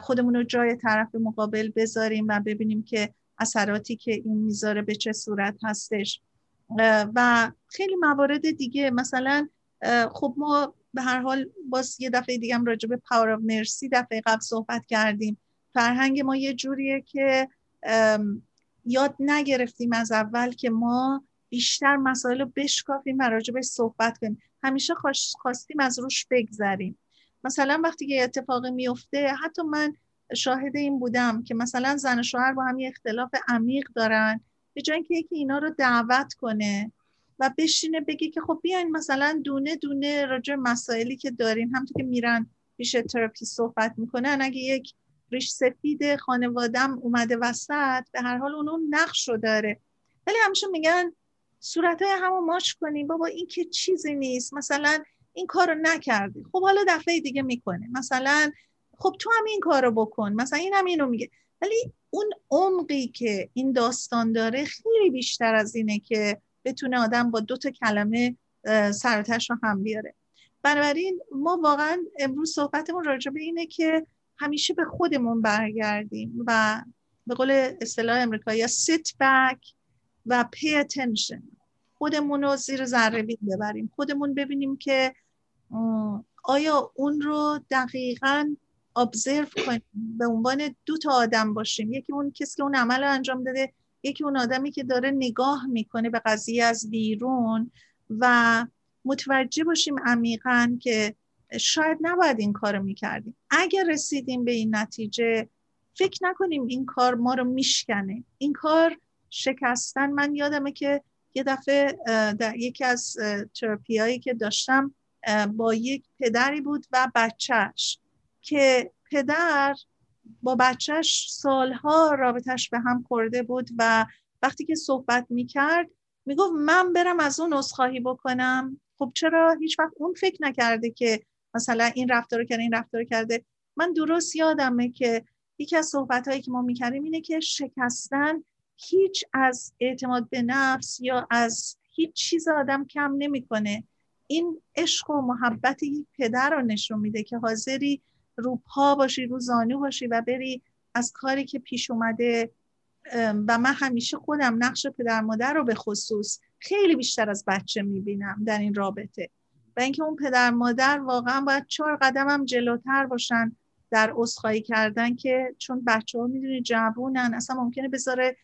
خودمون رو جای طرف مقابل بذاریم و ببینیم که اثراتی که این می‌ذاره به چه صورت هستش؟ و خیلی موارد دیگه مثلا خب ما به هر حال باز یه دفعه دیگه هم راجع به پاور آف مرسی دفعه قبل صحبت کردیم. فرهنگ ما یه جوریه که یاد نگرفتیم از اول که ما بیشتر مسائل رو بشکافیم و راجبش صحبت کنیم. همیشه خواستیم از روش بگذریم. مثلا وقتی که اتفاقی میفته حتی من شاهد این بودم که مثلا زن و شوهر با هم یه اختلاف عمیق دارن به جای اینکه یکی اینا رو دعوت کنه و بشینه بگی که خب بیاین مثلا دونه دونه راجع مسائلی که داریم همونطور که میرن پیش تراپی صحبت می‌کنن اگه یک ریش سفید خانوادم اومده وسط به هر حال اونو نقش رو داره. ولی همیشه میگن صورت های همو ماچ کنیم بابا این که چیزی نیست مثلا این کار رو نکردی. خب حالا دفعه دیگه می‌کنه. مثلا خب تو هم این کار رو بکن مثلا این هم اینو میگه. ولی اون عمقی که این داستان داره خیلی بیشتر از اینه که بتونه آدم با دو تا کلمه سرتش رو هم بیاره. بنابراین ما واقعا امروز صحبتمون راجع به اینه که همیشه به خودمون برگردیم و به قول اصطلاح امریکایی sit back و pay attention. خودمون رو زیر ذره بین ببریم. خودمون ببینیم که آیا اون رو دقیقا ابزرو کنیم؟ به عنوان دو تا آدم باشیم. یکی اون کسی که اون عمل رو انجام داده یکی اون آدمی که داره نگاه می‌کنه به قضیه از بیرون و متوجه باشیم عمیقا که شاید نباید این کار می‌کردیم. اگر رسیدیم به این نتیجه فکر نکنیم این کار ما رو میشکنه. این کار شکستن من یادمه که یه دفعه در یکی از تراپی که داشتم با یک پدری بود و بچهش که پدر با بچهش سالها رابطش به هم خورده بود و وقتی که صحبت می‌کرد می‌گفت من برم از اون عذرخواهی بکنم. خب چرا؟ هیچ وقت اون فکر نکرده که مثلا این رفتار کرده این رفتار کرده. من درست یادمه که یکی از صحبت هایی که ما می‌کردیم اینه که شکستن هیچ از اعتماد به نفس یا از هیچ چیز آدم کم نمی‌کنه. این عشق و محبت یک پدر رو نشون میده که حاضری رو پا باشی رو زانو باشی و بری از کاری که پیش اومده و من همیشه خودم نقش پدر مادر رو به خصوص خیلی بیشتر از بچه می‌بینم در این رابطه. و اینکه اون پدر مادر واقعا باید چهار قدم هم جلوتر باشن در اصخایی کردن که چون بچه ها می‌دونی جوونن اصلا ممکنه بذاره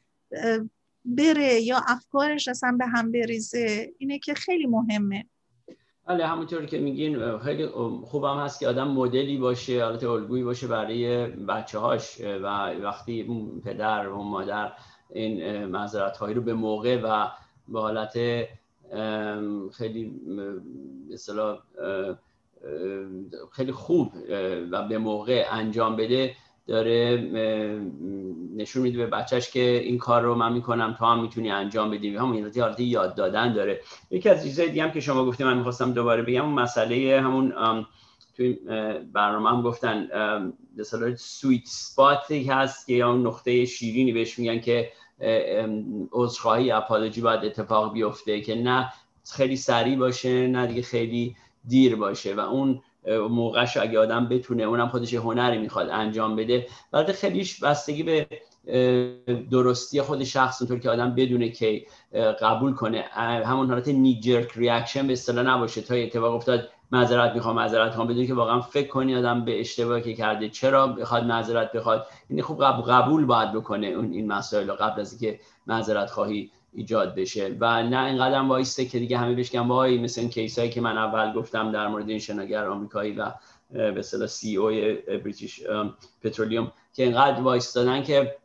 بره یا افکارش اصلا به هم بریزه. اینه که خیلی مهمه. بله همونطور که میگین خیلی خوبم هست که آدم مدلی باشه حالت الگویی باشه برای بچه هاش و وقتی پدر و مادر این معذرت رو به موقع و به حالت خیلی مثلا خیلی خوب و به موقع انجام بده داره نشون میده به بچهش که این کار رو من می‌کنم تو هم می‌تونی انجام بدی. همون حالت یاد دادن داره. یکی از چیزهای دیگه هم که شما گفتیم من می‌خواستم دوباره بگم اون مسئله همون توی برنامه هم گفتن مثلا سویت سپاتی هست که یا نقطه شیرینی بهش میگن که عذرخواهی اپالوجی باید اتفاق بیفته که نه خیلی سریع باشه نه دیگه خیلی دیر باشه و اون موقعش اگه آدم بتونه اونم خودش هنری می‌خواد انجام بده. بعد خیلیش بستگی به درستی خود شخص اونطور که آدم بدونه که قبول کنه. همون حالت knee-jerk reaction به اصطلاح نباشه. تا اتفاق افتاد معذرت می‌خوام معذرت می‌خوام. بدونی که واقعا فکر کنی آدم به اشتباهی که کرده چرا بخواد معذرت بخواد؟ یعنی خوب قبول باید بکنه اون این مسائل قبل از اینکه معذرت خواهی ایجاد بشه. و نه اینقدر وایسته که دیگه همه بشکن وای مثل این case که من اول گفتم در مورد این شناگر آمریکایی و به اصطلاح CEO بریتیش پترولیوم که اینقدر وایستادن که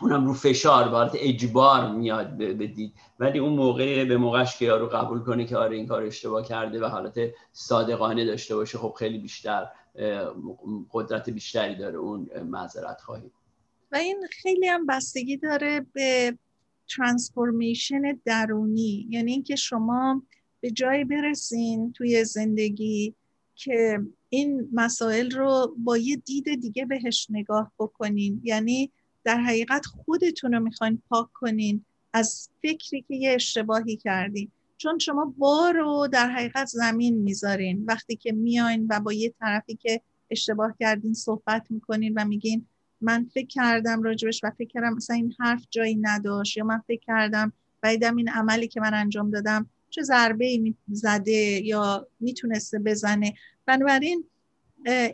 اونم رو فشار وارد اجبار میاد بدید ولی اون موقع به موقعش که یارو قبول کنه که آره این کار اشتباه کرده و حالت صادقانه داشته باشه خب خیلی بیشتر قدرت بیشتری داره اون معذرت خواهی. و این خیلی هم بستگی داره به ترانسفورمیشن درونی. یعنی اینکه شما به جایی برسین توی زندگی که این مسائل رو با یه دید دیگه بهش نگاه بکنین. یعنی در حقیقت خودتون رو می‌خواین پاک کنین از فکری که یه اشتباهی کردین. چون شما بار رو در حقیقت زمین می‌ذارین. وقتی که میاین و با یه طرفی که اشتباه کردین صحبت می‌کنین و میگین من فکر کردم راجبش و فکر کردم مثلا این حرف جایی نداشت یا من فکر کردم و این عملی که من انجام دادم چه ضربه ای زده یا می‌تونسته بزنه. بنابراین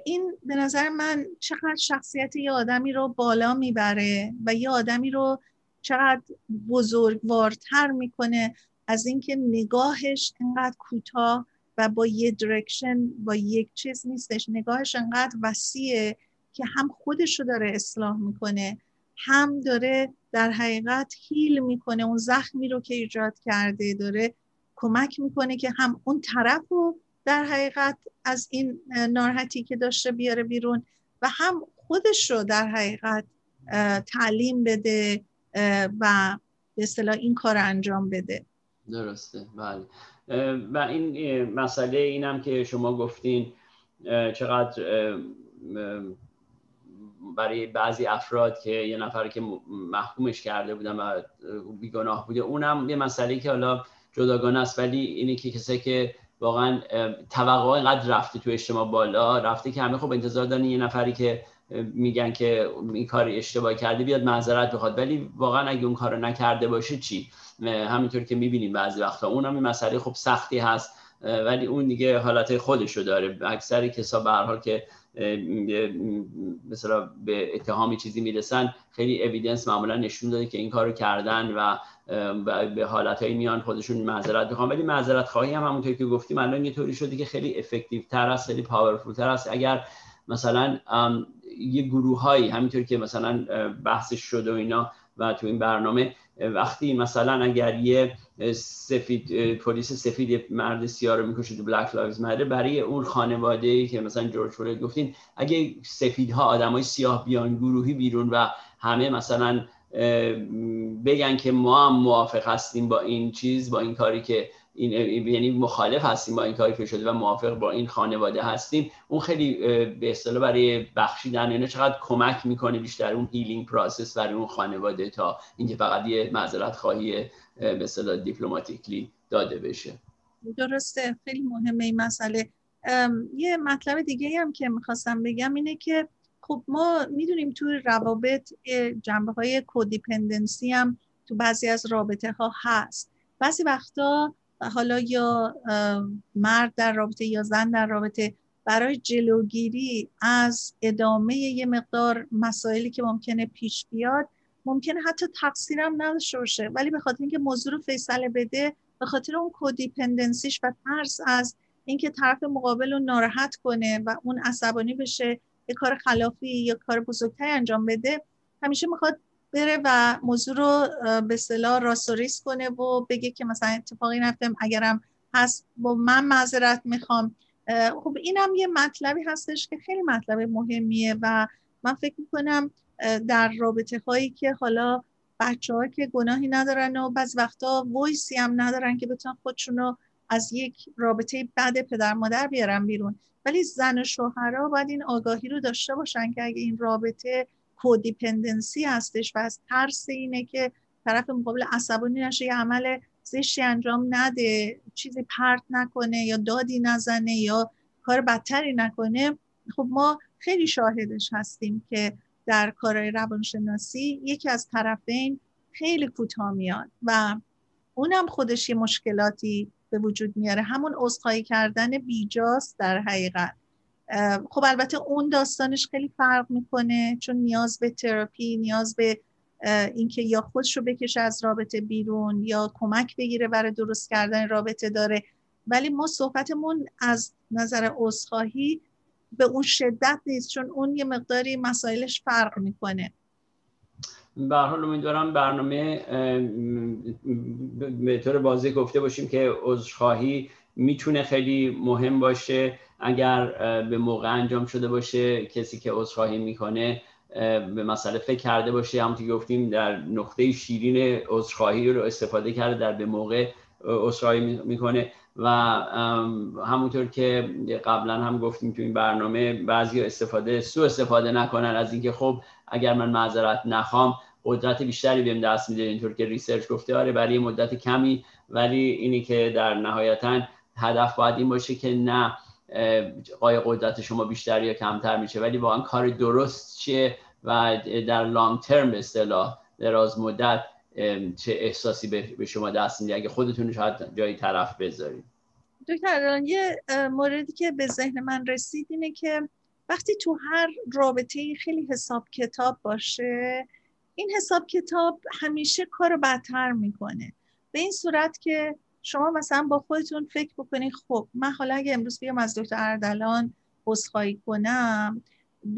این به نظر من چقدر شخصیت یه آدمی رو بالا می‌بره و یه آدمی رو چقدر بزرگوارتر می‌کنه از اینکه نگاهش انقدر کوتاه و با یه درکشن با یک چیز نیستش. نگاهش انقدر وسیعه که هم خودش رو داره اصلاح می‌کنه هم داره در حقیقت هیل می‌کنه اون زخمی رو که ایجاد کرده داره کمک می‌کنه که هم اون طرف رو در حقیقت از این ناراحتی که داشته بیاره بیرون و هم خودش رو در حقیقت تعلیم بده و به اصطلاح این کار انجام بده. درسته. بله. و این مسئله اینم که شما گفتین چقدر برای بعضی افراد که یه نفر که محکومش کرده بودن و بیگناه بوده اونم یه مسئله که حالا جداگانه است ولی اینه که کسی که واقعا توقع اینقدر رفته تو اجتماع بالا رفته که همه خب انتظار دارن یه نفری که میگن که این کار اشتباه کرده بیاد معذرت بخواد. ولی واقعا اگه اون کارو نکرده باشه چی؟ همینطور که می‌بینیم بعضی وقتا. اونم این مسئله خب سختی هست ولی اون دیگه حالت خودشو داره. اکثر کسا به هر حال که مثلا به اتهامی چیزی می‌رسن. خیلی اویدنس معمولا نشون داده که این کارو کردن و به حالتهای میان خودشون معذرت می‌خوان. ولی معذرت خواهی هم همونطور که گفتیم الان یه طوری شده که خیلی effective تر است خیلی powerful تر است. اگر مثلا یه گروه هایی همینطور که مثلا بحثش شده و اینا و تو این برنامه وقتی مثلا اگر یه سفید پلیس سفید مرد سیاه رو می‌کشه تو Black Lives Matter ه برای اون خانواده که مثلا جورج فلوید گفتین اگه سفیدها آدمای سیاه بیان گروهی بیرون و همه مثلا بگن که ما هم موافق هستیم با این چیز با این کاری که این یعنی مخالف هستیم با این کاری که شده و موافق با این خانواده هستیم. اون خیلی به اصطلاح برای بخشیدن یعنی چقدر کمک می‌کنه بیشتر اون healing process برای اون خانواده تا اینکه فقط یه معذرت خواهی به اصطلاح diplomatically داده بشه. درسته. خیلی مهمه این مسئله. یه مطلب دیگه هم که می‌خواستم بگم اینه که خب ما می‌دونیم توی روابط جنبه های کودیپندنسی هم تو بعضی از رابطه ها هست. بعضی وقتا حالا یا مرد در رابطه یا زن در رابطه برای جلوگیری از ادامه یه مقدار مسائلی که ممکنه پیش بیاد ممکنه حتی تقصیرم نداشته باشه. ولی به خاطر اینکه موضوع رو فیصله بده به خاطر اون کودیپندنسیش و ترس از اینکه طرف مقابل رو ناراحت کنه و اون عصبانی بشه یه کار خلافی یا کار بزرگتری انجام بده همیشه می‌خواد بره و موضوع رو به صلاح راستوریس کنه و بگه که مثلا اتفاقی نفتم اگرم هست با من معذرت می‌خوام. خب اینم یه مطلبی هستش که خیلی مطلب مهمیه و من فکر می‌کنم در رابطه هایی که حالا بچه ها که گناهی ندارن و بعض وقتا ویسی هم ندارن که بتونن خودشون رو از یک رابطه بد پدر مادر بیارن بیرون. ولی زن و شوهرها باید این آگاهی رو داشته باشن که اگه این رابطه کودیپندنسی هستش و از ترس اینه که طرف مقابل عصبانی نشه یه عمل زشتی انجام نده چیزی پرت نکنه یا دادی نزنه یا کار بدتری نکنه. خب ما خیلی شاهدش هستیم که در کارهای روانشناسی یکی از طرفین خیلی کوتاه میاد و اونم خودش یه مشکلاتی به وجود میاره. همون عذرخواهی کردن بیجاست در حقیقت. خب البته اون داستانش خیلی فرق می‌کنه چون نیاز به تراپی نیاز به اینکه یا خودش رو بکشه از رابطه بیرون یا کمک بگیره برای درست کردن رابطه داره. ولی ما صحبتمون از نظر عذرخواهی به اون شدت نیست چون اون یه مقداری مسائلش فرق می‌کنه. به حال امیدوارم برنامه به طور واضح گفته باشیم که عذرخواهی می‌تونه خیلی مهم باشه. اگر به موقع انجام شده باشه کسی که عذرخواهی می‌کنه به مسئله فکر کرده باشه همونطور که گفتیم در نقطه شیرین عذرخواهی رو استفاده کرده در به موقع عذرخواهی می‌کنه و همونطور که قبلا هم گفتیم تو این برنامه بعضی استفاده سو استفاده نکنن از اینکه خب اگر من معذرت نخوام قدرت بیشتری بهم دست میده اینطور که ریسرچ گفته آره برای مدت کمی ولی اینی که در نهایتا هدف باید این باشه که نه قای قدرت شما بیشتر یا کمتر میشه؟ ولی واقعا کار درست چیه و در لانگ ترم به اصطلاح دراز مدت چه احساسی به شما دست میده؟ اگه خودتون شاید جایی طرف بذارید. دکتر یه موردی که به ذهن من رسید اینه که وقتی تو هر رابطه خیلی حساب کتاب باشه این حساب کتاب همیشه کار بدتر می‌کنه. به این صورت که شما مثلا با خودتون فکر بکنید خب من حالا اگه امروز بیام از دکتر اردلان عذرخواهی کنم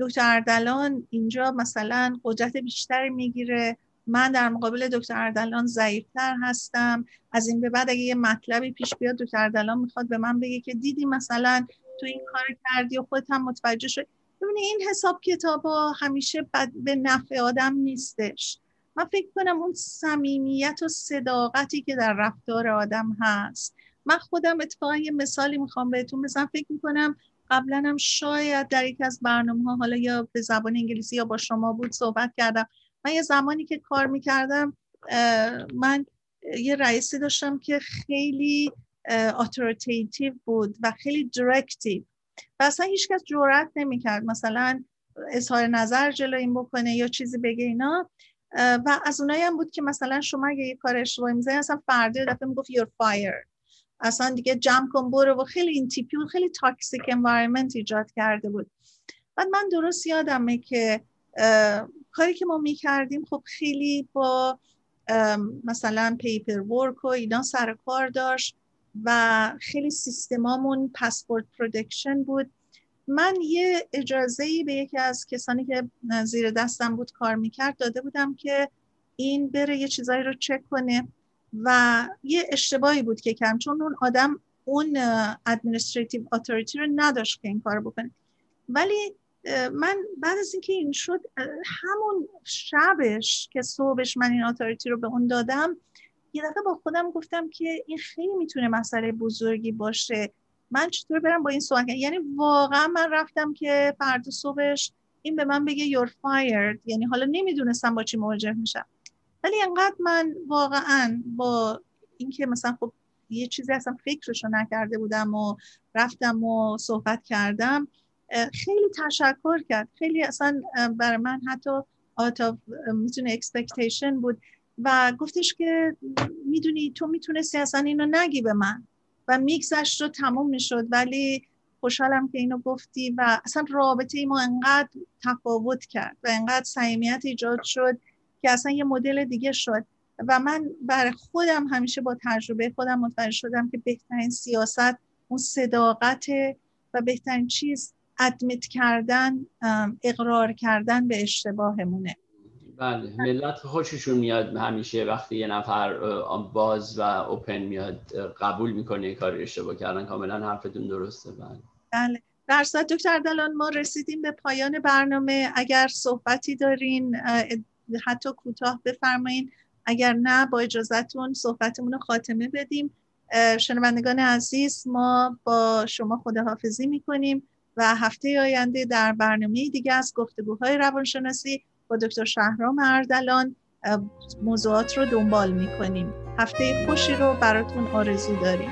دکتر اردلان اینجا مثلا قدرت بیشتری می‌گیره. من در مقابل دکتر اردلان ضعیفتر هستم. از این به بعد اگه یه مطلبی پیش بیاد دکتر اردلان می‌خواد به من بگه که دیدی مثلا تو این کار کردی و خودت هم متوجه شد ببینی این حساب کتاب ها همیشه به نفع آدم نیستش. من فکر کنم اون صمیمیت و صداقتی که در رفتار آدم هست. من خودم اتفاقا یه مثالی می‌خوام بهتون بزنم. فکر می‌کنم قبلا هم شاید در یک از برنامه ها حالا یا به زبان انگلیسی یا با شما بود صحبت کردم. من یه زمانی که کار می‌کردم من یه رئیسی داشتم که خیلی authoritative بود و خیلی directive و اصلا هیچکس جرأت نمی‌کرد مثلا اظهار نظر جلو این بکنه یا چیزی بگه اینا. و از اونایی هم بود که مثلا شما اگه یه کار اشتباهی می‌زنی اصلا فردا دفعه می‌گفت you're fired. اصلا دیگه جمع کن برو. و خیلی این تیپی و خیلی toxic environment ایجاد کرده بود. بعد من درست یادمه که کاری که ما می‌کردیم خب خیلی با مثلا paperwork و اینا سر کار داشت و خیلی سیستمامون password protection بود. من یه اجازه ای به یکی از کسانی که زیر دستم بود کار می‌کرد داده بودم که این بره یه چیزایی رو چک کنه و یه اشتباهی بود که کم چون اون آدم اون administrative authority رو نداشت که این کار بکنه. ولی من بعد از اینکه این شد همون شبش که صبحش من این اتوریتی رو به اون دادم یه دفعه با خودم گفتم که این خیلی می‌تونه مسئله بزرگی باشه. من چطور برم با این صحبت یعنی واقعا من رفتم که فردا صبحش این به من بگه you're fired. یعنی حالا نمی‌دونستم با چی مواجه میشم. ولی انقدر من واقعا با اینکه مثلا خب یه چیزی اصلا فکرشو نکرده بودم و رفتم و صحبت کردم خیلی تشکر کرد. خیلی اصلا برای من حتی آت می‌تونه اکسپکتیشن بود. و گفتش که می‌دونی تو می‌تونستی اصلا اینو نگی به من. و میکسش رو تموم می‌شد. ولی خوشحالم که اینو گفتی و اصلا رابطه ما انقدر تفاوت کرد و انقدر صمیمیت ایجاد شد که اصلا یه مدل دیگه شد. و من برای خودم همیشه با تجربه خودم متوجه شدم که بهترین سیاست اون صداقت و بهترین چیز ادمیت کردن اقرار کردن به اشتباهمونه. بله ملت خوششون میاد همیشه وقتی یه نفر باز و اوپن میاد قبول می‌کنه کار اشتباه کردن کاملا حرفتون درسته بله. بله. در دکتر دلان ما رسیدیم به پایان برنامه. اگر صحبتی دارین حتی کوتاه بفرمایین. اگر نه با اجازهتون صحبتمون رو خاتمه بدیم. شنوندگان عزیز ما با شما خداحافظی می‌کنیم و هفته آینده در برنامه دیگه از گفتگوهای روانشناسی با دکتر شهرام اردلان موضوعات رو دنبال می‌کنیم. هفته خوشی رو براتون آرزو داریم.